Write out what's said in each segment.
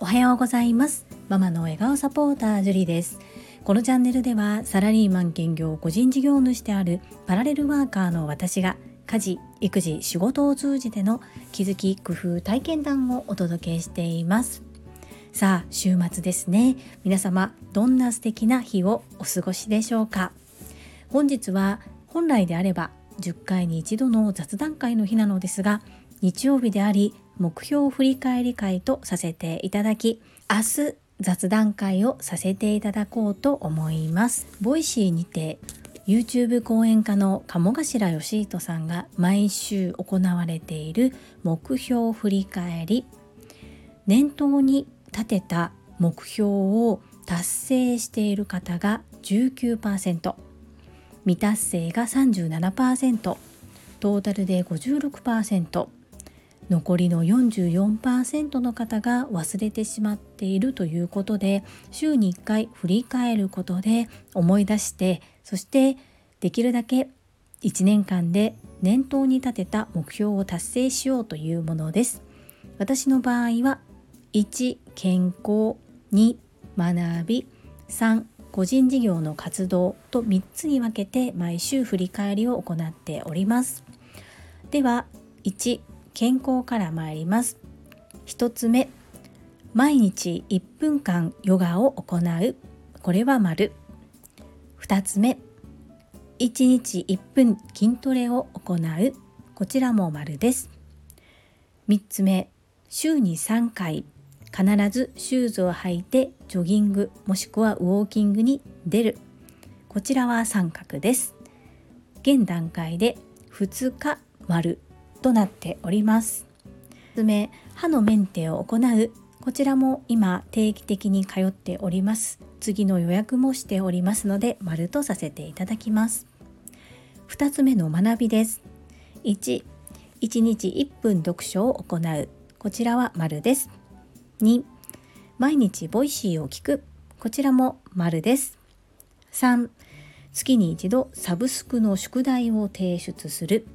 おはようございます。ママの笑顔サポータージュリです。このチャンネルではサラリーマン兼業個人事業主であるパラレルワーカーの私が家事育児仕事を通じての気づき工夫体験談をお届けしています。さあ週末ですね。皆様どんな素敵な日をお過ごしでしょうか。本日は本来であれば10回に一度の雑談会の日なのですが日曜日であり目標振り返り会とさせていただき明日雑談会をさせていただこうと思います。 Voicy にて YouTube 講演家の鴨頭嘉人さんが毎週行われている目標振り返り。年頭に立てた目標を達成している方が19%未達成が37%トータルで56%残りの44%の方が忘れてしまっているということで週に1回振り返ることで思い出してそしてできるだけ1年間で念頭に立てた目標を達成しようというものです。私の場合は1健康。2学び。3個人事業の活動と3つに分けて毎週振り返りを行っております。では1健康から参ります。1つ目毎日1分間ヨガを行う。これは丸2つ目1日1分筋トレを行う。こちらも丸です。3つ目週に3回必ずシューズを履いてジョギングもしくはウォーキングに出る。こちらは三角です。現段階で2日丸となっております。つ目歯のメンテを行う。こちらも今定期的に通っております。次の予約もしておりますので丸とさせていただきます。2つ目の学びです。1 1日1分読書を行う。こちらは丸です。2毎日 Voicy を聞く。こちらも丸です。3月に一度サブスクの宿題を提出する。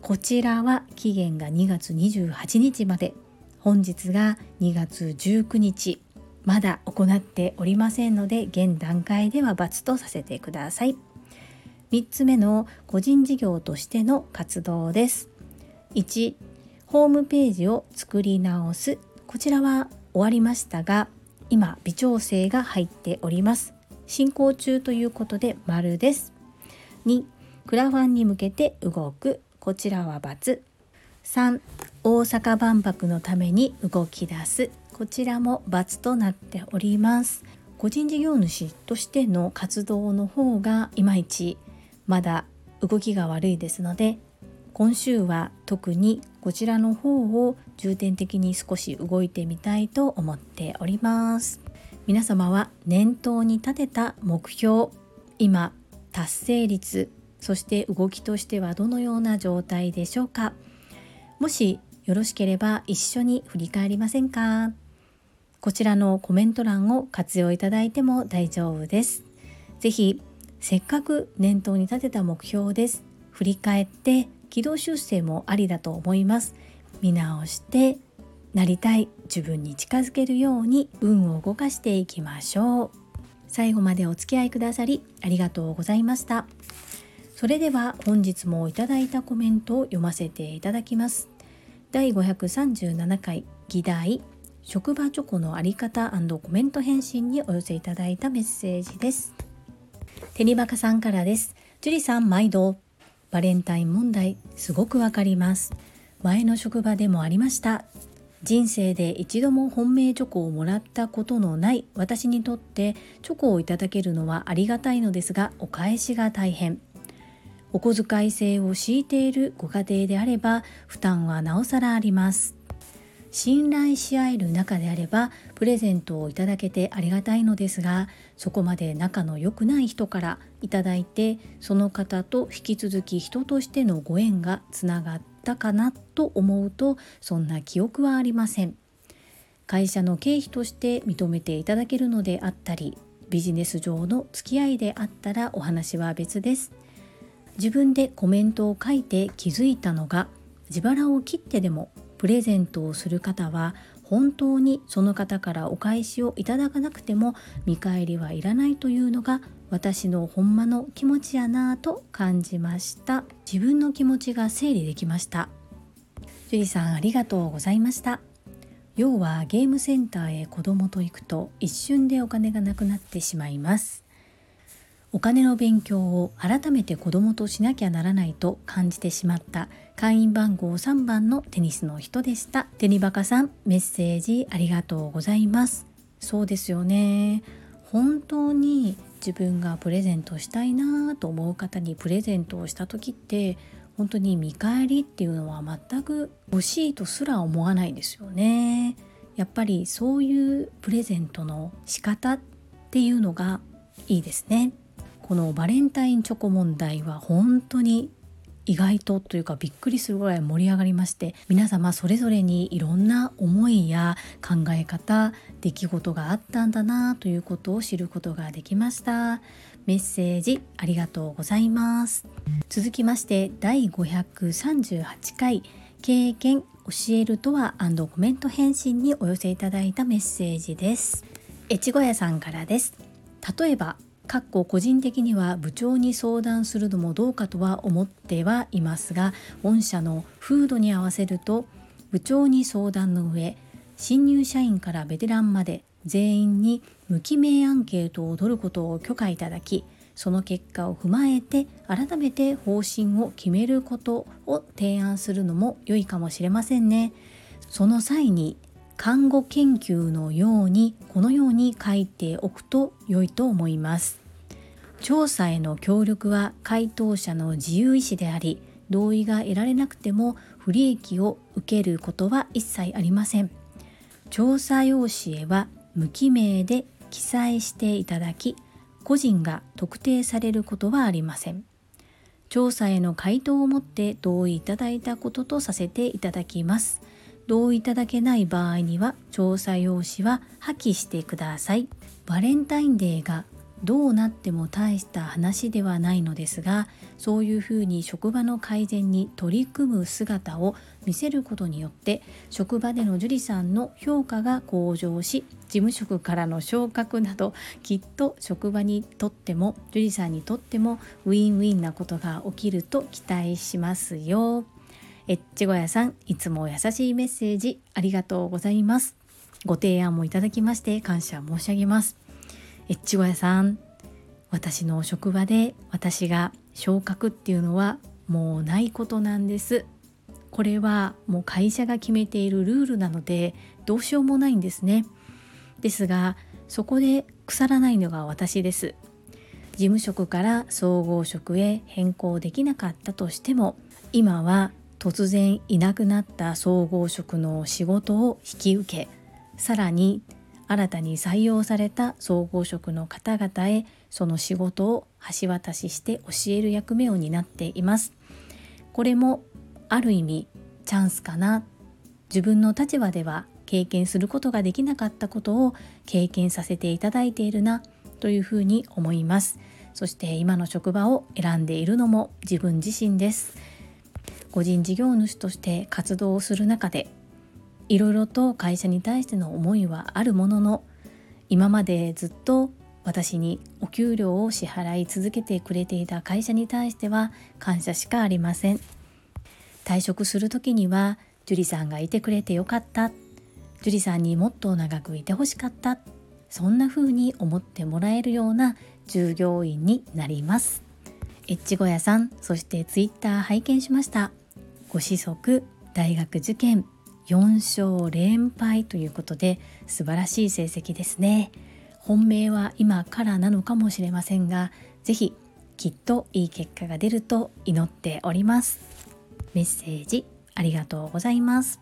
こちらは期限が2月28日まで。本日が2月19日。まだ行っておりませんので現段階では×とさせてください。3つ目の個人事業としての活動です。1ホームページを作り直す。こちらは終わりましたが今微調整が入っております。進行中ということで丸です。2クラファンに向けて動く。こちらは×。3大阪万博のために動き出す。こちらも×となっております。個人事業主としての活動の方がいまいちまだ動きが悪いですので今週は特にこちらの方を重点的に少し動いてみたいと思っております。皆様は念頭に立てた目標今達成率そして動きとしてはどのような状態でしょうか。もしよろしければ一緒に振り返りませんか。こちらのコメント欄を活用いただいても大丈夫です。ぜひせっかく念頭に立てた目標です。振り返って軌道修正もありだと思います。見直してなりたい自分に近づけるように運を動かしていきましょう。最後までお付き合いくださりありがとうございました。それでは本日もいただいたコメントを読ませていただきます。第537回議題職場チョコのあり方コメント返信にお寄せいただいたメッセージです。テニバカさんからです。ジュリさん毎度。バレンタイン問題すごくわかります。前の職場でもありました。人生で一度も本命チョコをもらったことのない私にとってチョコをいただけるのはありがたいのですがお返しが大変。お小遣い制を敷いているご家庭であれば負担はなおさらあります。信頼し合える仲であればプレゼントをいただけてありがたいのですがそこまで仲の良くない人からいただいてその方と引き続き人としてのご縁がつながったかなと思うとそんな記憶はありません。会社の経費として認めていただけるのであったりビジネス上の付き合いであったらお話は別です。自分でコメントを書いて気づいたのが自腹を切ってでもプレゼントをする方は本当にその方からお返しをいただかなくても見返りはいらないというのが私のほんまの気持ちやなぁと感じました。自分の気持ちが整理できました。樹里さんありがとうございました。要はゲームセンターへ子供と行くと一瞬でお金がなくなってしまいます。お金の勉強を改めて子供としなきゃならないと感じてしまった会員番号3番のテニスの人でした。テニバカさんメッセージありがとうございます。そうですよね。本当に自分がプレゼントしたいなと思う方にプレゼントをした時って本当に見返りっていうのは全く欲しいとすら思わないですよね。やっぱりそういうプレゼントの仕方っていうのがいいですね。このバレンタインチョコ問題は本当に意外とというかびっくりするぐらい盛り上がりまして皆様それぞれにいろんな思いや考え方出来事があったんだなということを知ることができました。メッセージありがとうございます。続きまして第538回経験教えるとはコメント返信にお寄せいただいたメッセージです。越後屋さんからです。例えばかっこ個人的には部長に相談するのもどうかとは思ってはいますが御社の風土に合わせると部長に相談の上新入社員からベテランまで全員に無記名アンケートを取ることを許可いただきその結果を踏まえて改めて方針を決めることを提案するのも良いかもしれませんね。その際に看護研究のようにこのように書いておくと良いと思います。調査への協力は回答者の自由意思であり同意が得られなくても不利益を受けることは一切ありません。調査用紙へは無記名で記載していただき個人が特定されることはありません。調査への回答をもって同意いただいたこととさせていただきます。同意いただけない場合には調査用紙は破棄してくださいバレンタインデーがどうなっても大した話ではないのですがそういうふうに職場の改善に取り組む姿を見せることによって職場での樹里さんの評価が向上し事務職からの昇格などきっと職場にとっても樹里さんにとってもウィンウィンなことが起きると期待しますよ。エッチゴヤさん、いつも優しいメッセージありがとうございます。ご提案もいただきまして感謝申し上げます。エッチゴヤさん、私の職場で私が昇格っていうのはもうないことなんです。これはもう会社が決めているルールなのでどうしようもないんですね。ですがそこで腐らないのが私です。事務職から総合職へ変更できなかったとしても今は突然いなくなった総合職の仕事を引き受けさらに新たに採用された総合職の方々へその仕事を橋渡しして教える役目を担っています。これもある意味チャンスかな。自分の立場では経験することができなかったことを経験させていただいているなというふうに思います。そして今の職場を選んでいるのも自分自身です。個人事業主として活動をする中でいろいろと会社に対しての思いはあるものの今までずっと私にお給料を支払い続けてくれていた会社に対しては感謝しかありません。退職する時には樹里さんがいてくれてよかった。樹里さんにもっと長くいてほしかった。そんな風に思ってもらえるような従業員になります。エッチゴヤさんそしてツイッター拝見しました。ご子息大学受験4勝連敗ということで素晴らしい成績ですね。本命は今からなのかもしれませんが是非きっといい結果が出ると祈っております。メッセージありがとうございます。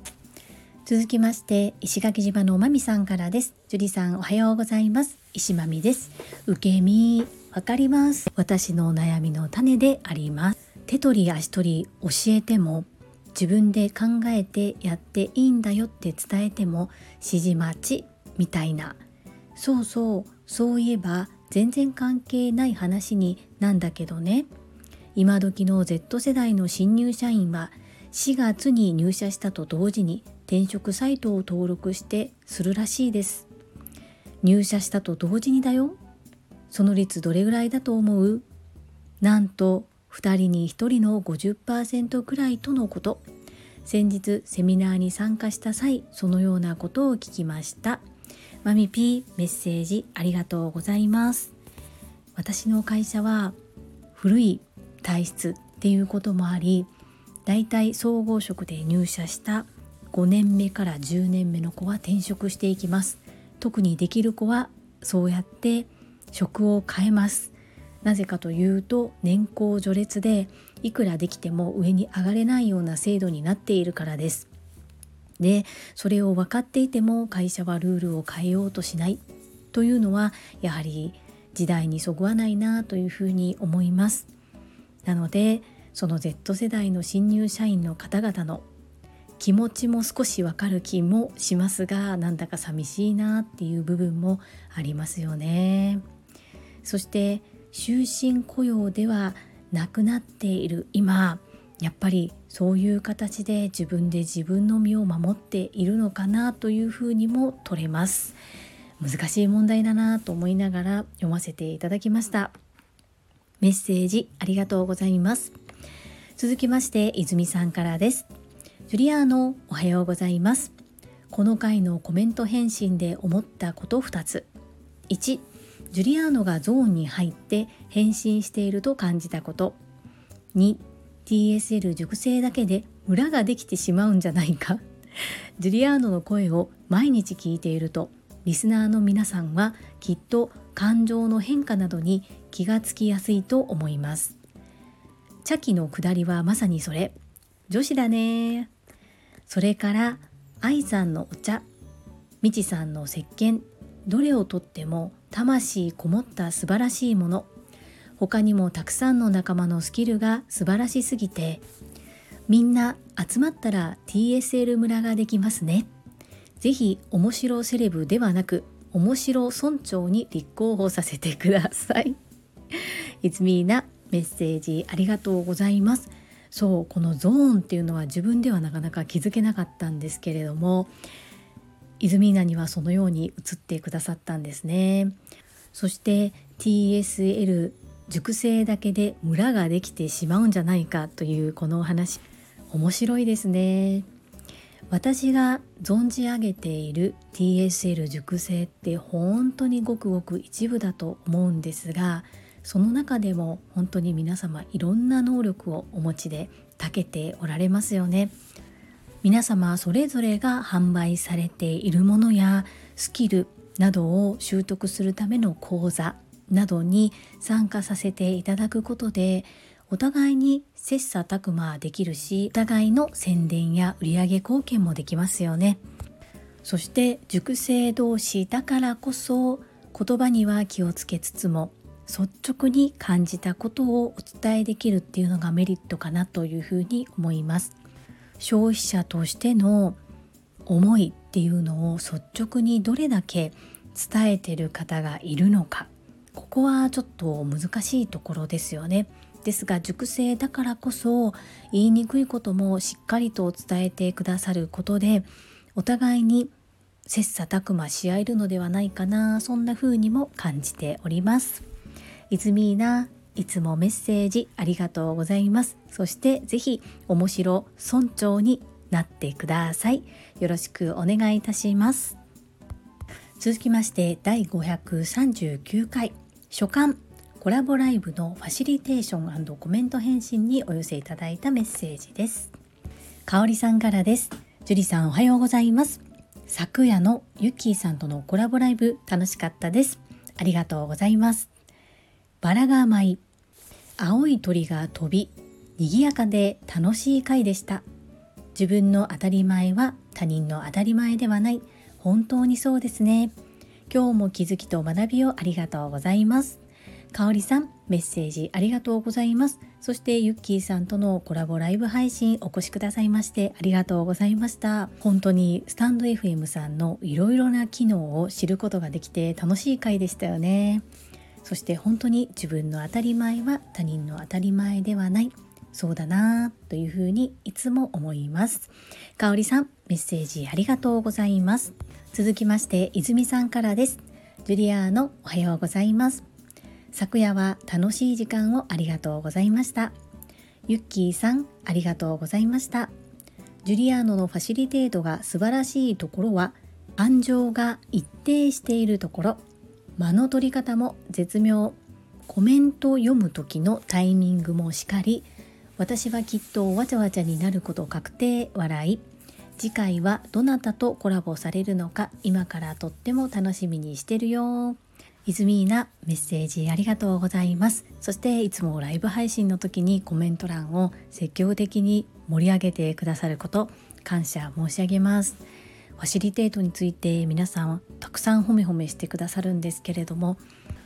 続きまして石垣島のまみさんからです。樹里さんおはようございます。石まみです。受け身わかります。私の悩みの種であります。手取り足取り教えても自分で考えてやっていいんだよって伝えても指示待ちみたいな。そうそうそういえば全然関係ない話になんだけどね。今時の Z 世代の新入社員は4月に入社したと同時に転職サイトを登録してするらしいです。入社したと同時にだよ。その率どれぐらいだと思う？なんと2人に1人の50%くらいとのこと。先日セミナーに参加した際そのようなことを聞きました。マミピーメッセージありがとうございます。私の会社は古い体質っていうこともありだいたい総合職で入社した5年目から10年目の子は転職していきます。特にできる子はそうやって職を変えます。なぜかというと年功序列でいくらできても上に上がれないような制度になっているからです。でそれを分かっていても会社はルールを変えようとしないというのはやはり時代にそぐわないなというふうに思います。なのでその Z 世代の新入社員の方々の気持ちも少しわかる気もしますがなんだか寂しいなっていう部分もありますよね。そして終身雇用ではなくなっている今やっぱりそういう形で自分で自分の身を守っているのかなというふうにも取れます。難しい問題だなと思いながら読ませていただきました。メッセージありがとうございます。続きまして泉さんからです。ジュリアーノおはようございます。この回のコメント返信で思ったこと2つ。1ジュリアーノがゾーンに入って返信していると感じたこと。2 TSL 熟成だけでムラができてしまうんじゃないか。ジュリアーノの声を毎日聞いているとリスナーの皆さんはきっと感情の変化などに気がつきやすいと思います。茶器の下りはまさにそれ。女子だね。それから愛さんのお茶。みちさんの石鹸。どれをとっても魂こもった素晴らしいもの。他にもたくさんの仲間のスキルが素晴らしすぎてみんな集まったら TSL 村ができますね。ぜひ面白セレブではなく面白村長に立候補させてください。いつみーなメッセージありがとうございます。そうこのゾーンっていうのは自分ではなかなか気づけなかったんですけれどもイズミーナにはそのように映ってくださったんですね。そして TSL 熟成だけでムラができてしまうんじゃないかというこのお話。面白いですね。私が存じ上げている TSL 熟成って本当にごくごく一部だと思うんですがその中でも本当に皆様いろんな能力をお持ちで長けておられますよね。皆様それぞれが販売されているものやスキルなどを習得するための講座などに参加させていただくことでお互いに切磋琢磨できるしお互いの宣伝や売上貢献もできますよね。そして熟成同士だからこそ言葉には気をつけつつも率直に感じたことをお伝えできるっていうのがメリットかなというふうに思います。消費者としての思いっていうのを率直にどれだけ伝えてる方がいるのかここはちょっと難しいところですよねですが熟成だからこそ言いにくいこともしっかりと伝えてくださることでお互いに切磋琢磨し合えるのではないかなそんな風にも感じております。いつみーないつもメッセージありがとうございます。そしてぜひ面白村長になってください。よろしくお願いいたします。続きまして第539回。初刊コラボライブのファシリテーションコメント返信にお寄せいただいたメッセージです。かおりさんからです。樹里さんおはようございます。昨夜のゆっきーさんとのコラボライブ楽しかったです。ありがとうございます。バラが舞い青い鳥が飛び賑やかで楽しい回でした。自分の当たり前は他人の当たり前ではない。本当にそうですね。今日も気づきと学びをありがとうございます。かおりさんメッセージありがとうございます。そしてゆっきーさんとのコラボライブ配信お越しくださいましてありがとうございました。本当にスタンド FM さんのいろいろな機能を知ることができて楽しい回でしたよね。そして本当に自分の当たり前は他人の当たり前ではない。そうだなというふうにいつも思います。かおりさんメッセージありがとうございます。続きまして泉さんからです。ジュリアーノおはようございます。昨夜は楽しい時間をありがとうございました。ユッキーさんありがとうございました。ジュリアーノのファシリテートが素晴らしいところは安情が一定しているところ。間の取り方も絶妙コメントを読む時のタイミングもしかり私はきっとわちゃわちゃになること確定笑い次回はどなたとコラボされるのか今からとっても楽しみにしてるよ。イズミーナメッセージありがとうございます。そしていつもライブ配信の時にコメント欄を積極的に盛り上げてくださること感謝申し上げます。ファシリテートについて皆さんたくさん褒め褒めしてくださるんですけれども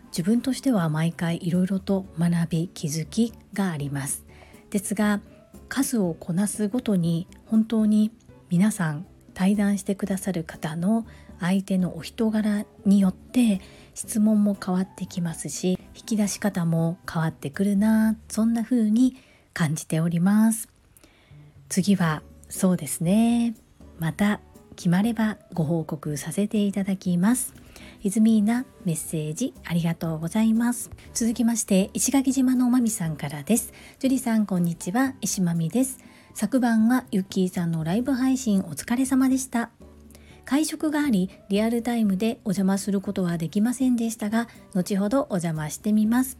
自分としては毎回いろいろと学び気づきがあります。ですが数をこなすごとに本当に皆さん対談してくださる方の相手のお人柄によって質問も変わってきますし引き出し方も変わってくるなそんな風に感じております。次はそうですね。また決まればご報告させていただきます。イズミーナメッセージありがとうございます。続きまして石垣島のまみさんからです。ジュリさんこんにちは。石まみです。昨晩はユッキーさんのライブ配信お疲れ様でした。会食がありリアルタイムでお邪魔することはできませんでしたが後ほどお邪魔してみます。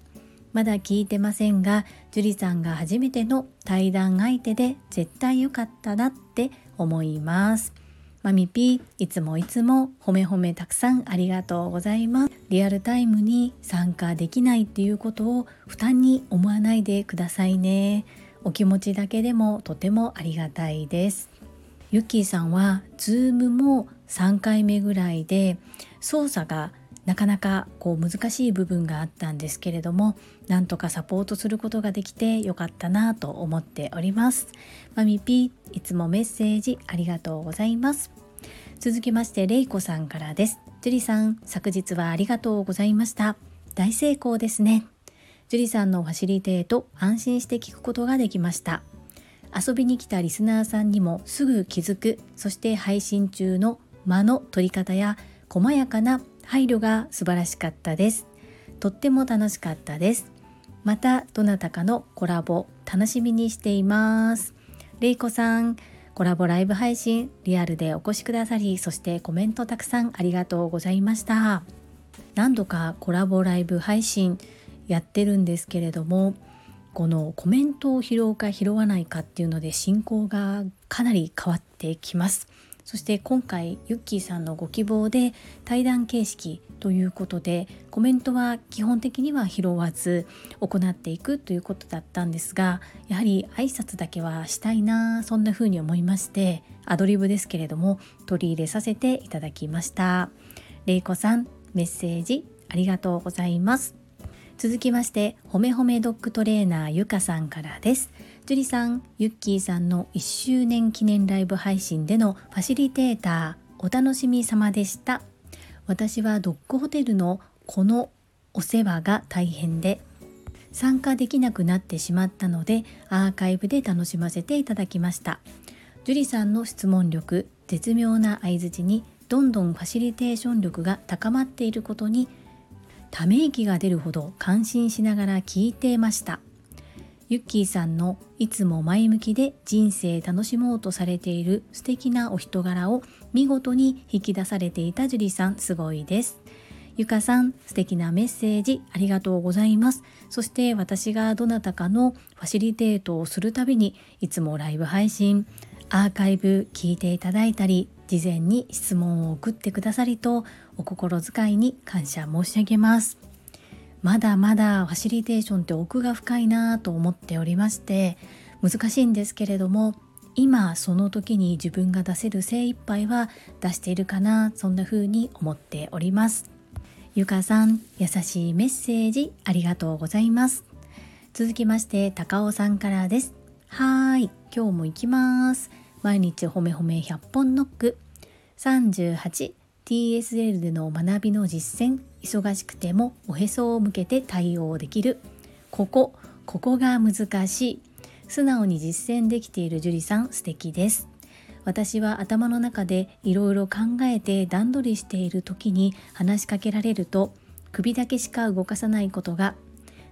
まだ聞いてませんが樹里さんが初めての対談相手で絶対良かったなって思います。マミピーいつもいつも褒め褒めたくさんありがとうございます。リアルタイムに参加できないっていうことを負担に思わないでくださいね。お気持ちだけでもとてもありがたいです。ユッキーさんは Zoom も3回目ぐらいで操作がなかなかこう難しい部分があったんですけれどもなんとかサポートすることができてよかったなと思っております。マミピーいつもメッセージありがとうございます。続きましてレイコさんからです。ジュリさん昨日はありがとうございました。大成功ですね。ジュリさんのファシリテート安心して聞くことができました。遊びに来たリスナーさんにもすぐ気づく。そして配信中の間の取り方や細やかな配慮が素晴らしかったです。とっても楽しかったです。またどなたかのコラボ楽しみにしています。れいこさんコラボライブ配信リアルでお越しくださりそしてコメントたくさんありがとうございました。何度かコラボライブ配信やってるんですけれどもこのコメントを拾うか拾わないかっていうので進行がかなり変わってきます。そして今回ユッキーさんのご希望で対談形式ということでコメントは基本的には拾わず行っていくということだったんですがやはり挨拶だけはしたいなそんな風に思いましてアドリブですけれども取り入れさせていただきました。れいこさんメッセージありがとうございます。続きましてほめほめドッグトレーナーゆかさんからです。樹里さん、ユッキーさんの1周年記念ライブ配信でのファシリテーター、お楽しみ様でした。私はドッグホテルのこのお世話が大変で、参加できなくなってしまったので、アーカイブで楽しませていただきました。樹里さんの質問力、絶妙な相づちに、どんどんファシリテーション力が高まっていることに、ため息が出るほど感心しながら聞いていました。ユッキーさんのいつも前向きで人生楽しもうとされている素敵なお人柄を見事に引き出されていたジュリさんすごいです。ゆかさん素敵なメッセージありがとうございます。そして私がどなたかのファシリテートをするたびにいつもライブ配信、アーカイブ聞いていただいたり事前に質問を送ってくださりとお心遣いに感謝申し上げます。まだまだファシリテーションって奥が深いなと思っておりまして難しいんですけれども今その時に自分が出せる精一杯は出しているかなそんな風に思っております。ゆかさん優しいメッセージありがとうございます。続きまして高尾さんからです。はい今日も行きます。毎日ほめほめ100本ノック。38TSL での学びの実践。忙しくてもおへそを向けて対応できる。ここここが難しい。素直に実践できている樹里さん素敵です。私は頭の中でいろいろ考えて段取りしている時に話しかけられると首だけしか動かさないことが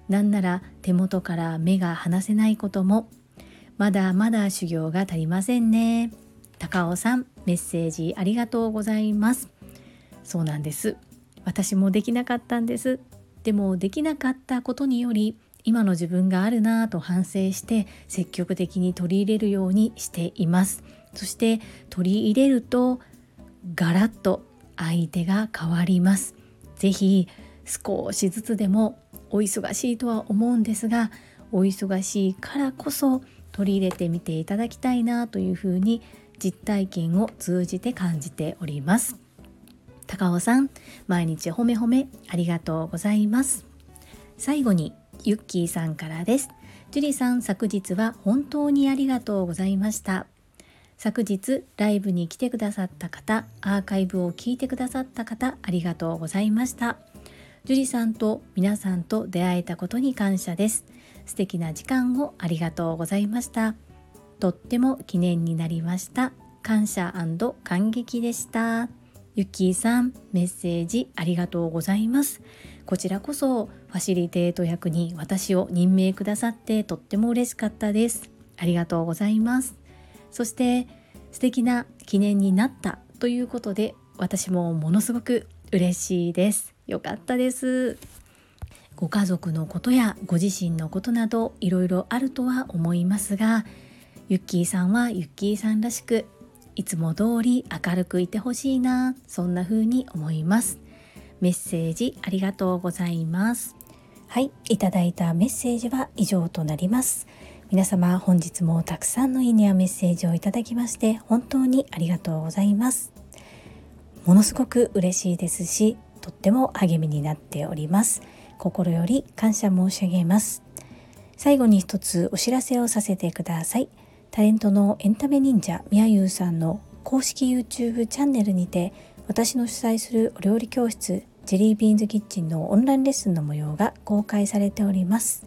なんなら手元から目が離せないこともまだまだ修行が足りませんね。高尾さんメッセージありがとうございます。そうなんです。私もできなかったんです。でもできなかったことにより今の自分があるなぁと反省して積極的に取り入れるようにしています。そして取り入れるとガラッと相手が変わります。是非少しずつでもお忙しいとは思うんですがお忙しいからこそ取り入れてみていただきたいなというふうに実体験を通じて感じております。高尾さん毎日褒め褒めありがとうございます。最後にユッキーさんからです。ジュリさん昨日は本当にありがとうございました。昨日ライブに来てくださった方アーカイブを聞いてくださった方ありがとうございました。ジュリさんと皆さんと出会えたことに感謝です。素敵な時間をありがとうございました。とっても記念になりました。感謝感激でした。ゆっきーさんメッセージありがとうございます。こちらこそファシリテート役に私を任命くださってとっても嬉しかったです。ありがとうございます。そして素敵な記念になったということで私もものすごく嬉しいです。よかったです。ご家族のことやご自身のことなどいろいろあるとは思いますがゆっきーさんはゆっきーさんらしくいつも通り明るくいてほしいなそんな風に思います。メッセージありがとうございます。はいいただいたメッセージは以上となります。皆様本日もたくさんのいいねやメッセージをいただきまして本当にありがとうございます。ものすごく嬉しいですしとっても励みになっております。心より感謝申し上げます。最後に一つお知らせをさせてください。タレントのエンタメ忍者みやゆうさんの公式 YouTube チャンネルにて私の主催するお料理教室ジェリービーンズキッチンのオンラインレッスンの模様が公開されております。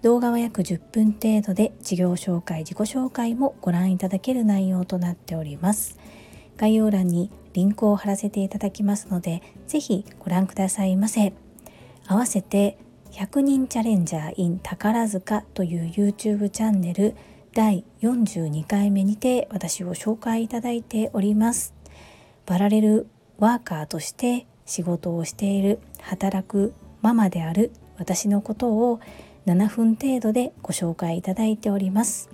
動画は約10分程度で事業紹介自己紹介もご覧いただける内容となっております。概要欄にリンクを貼らせていただきますのでぜひご覧くださいませ。合わせて100人チャレンジャー in 宝塚という YouTube チャンネル第42回目にて私を紹介いただいております。パラレルワーカーとして仕事をしている働くママである私のことを7分程度でご紹介いただいております。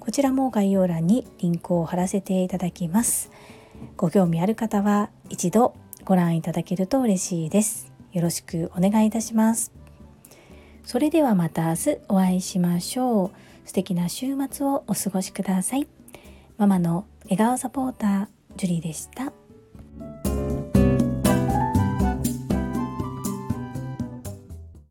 こちらも概要欄にリンクを貼らせていただきます。ご興味ある方は一度ご覧いただけると嬉しいです。よろしくお願いいたします。それではまた明日お会いしましょう。素敵な週末をお過ごしください。ママの笑顔サポータージュリーでした。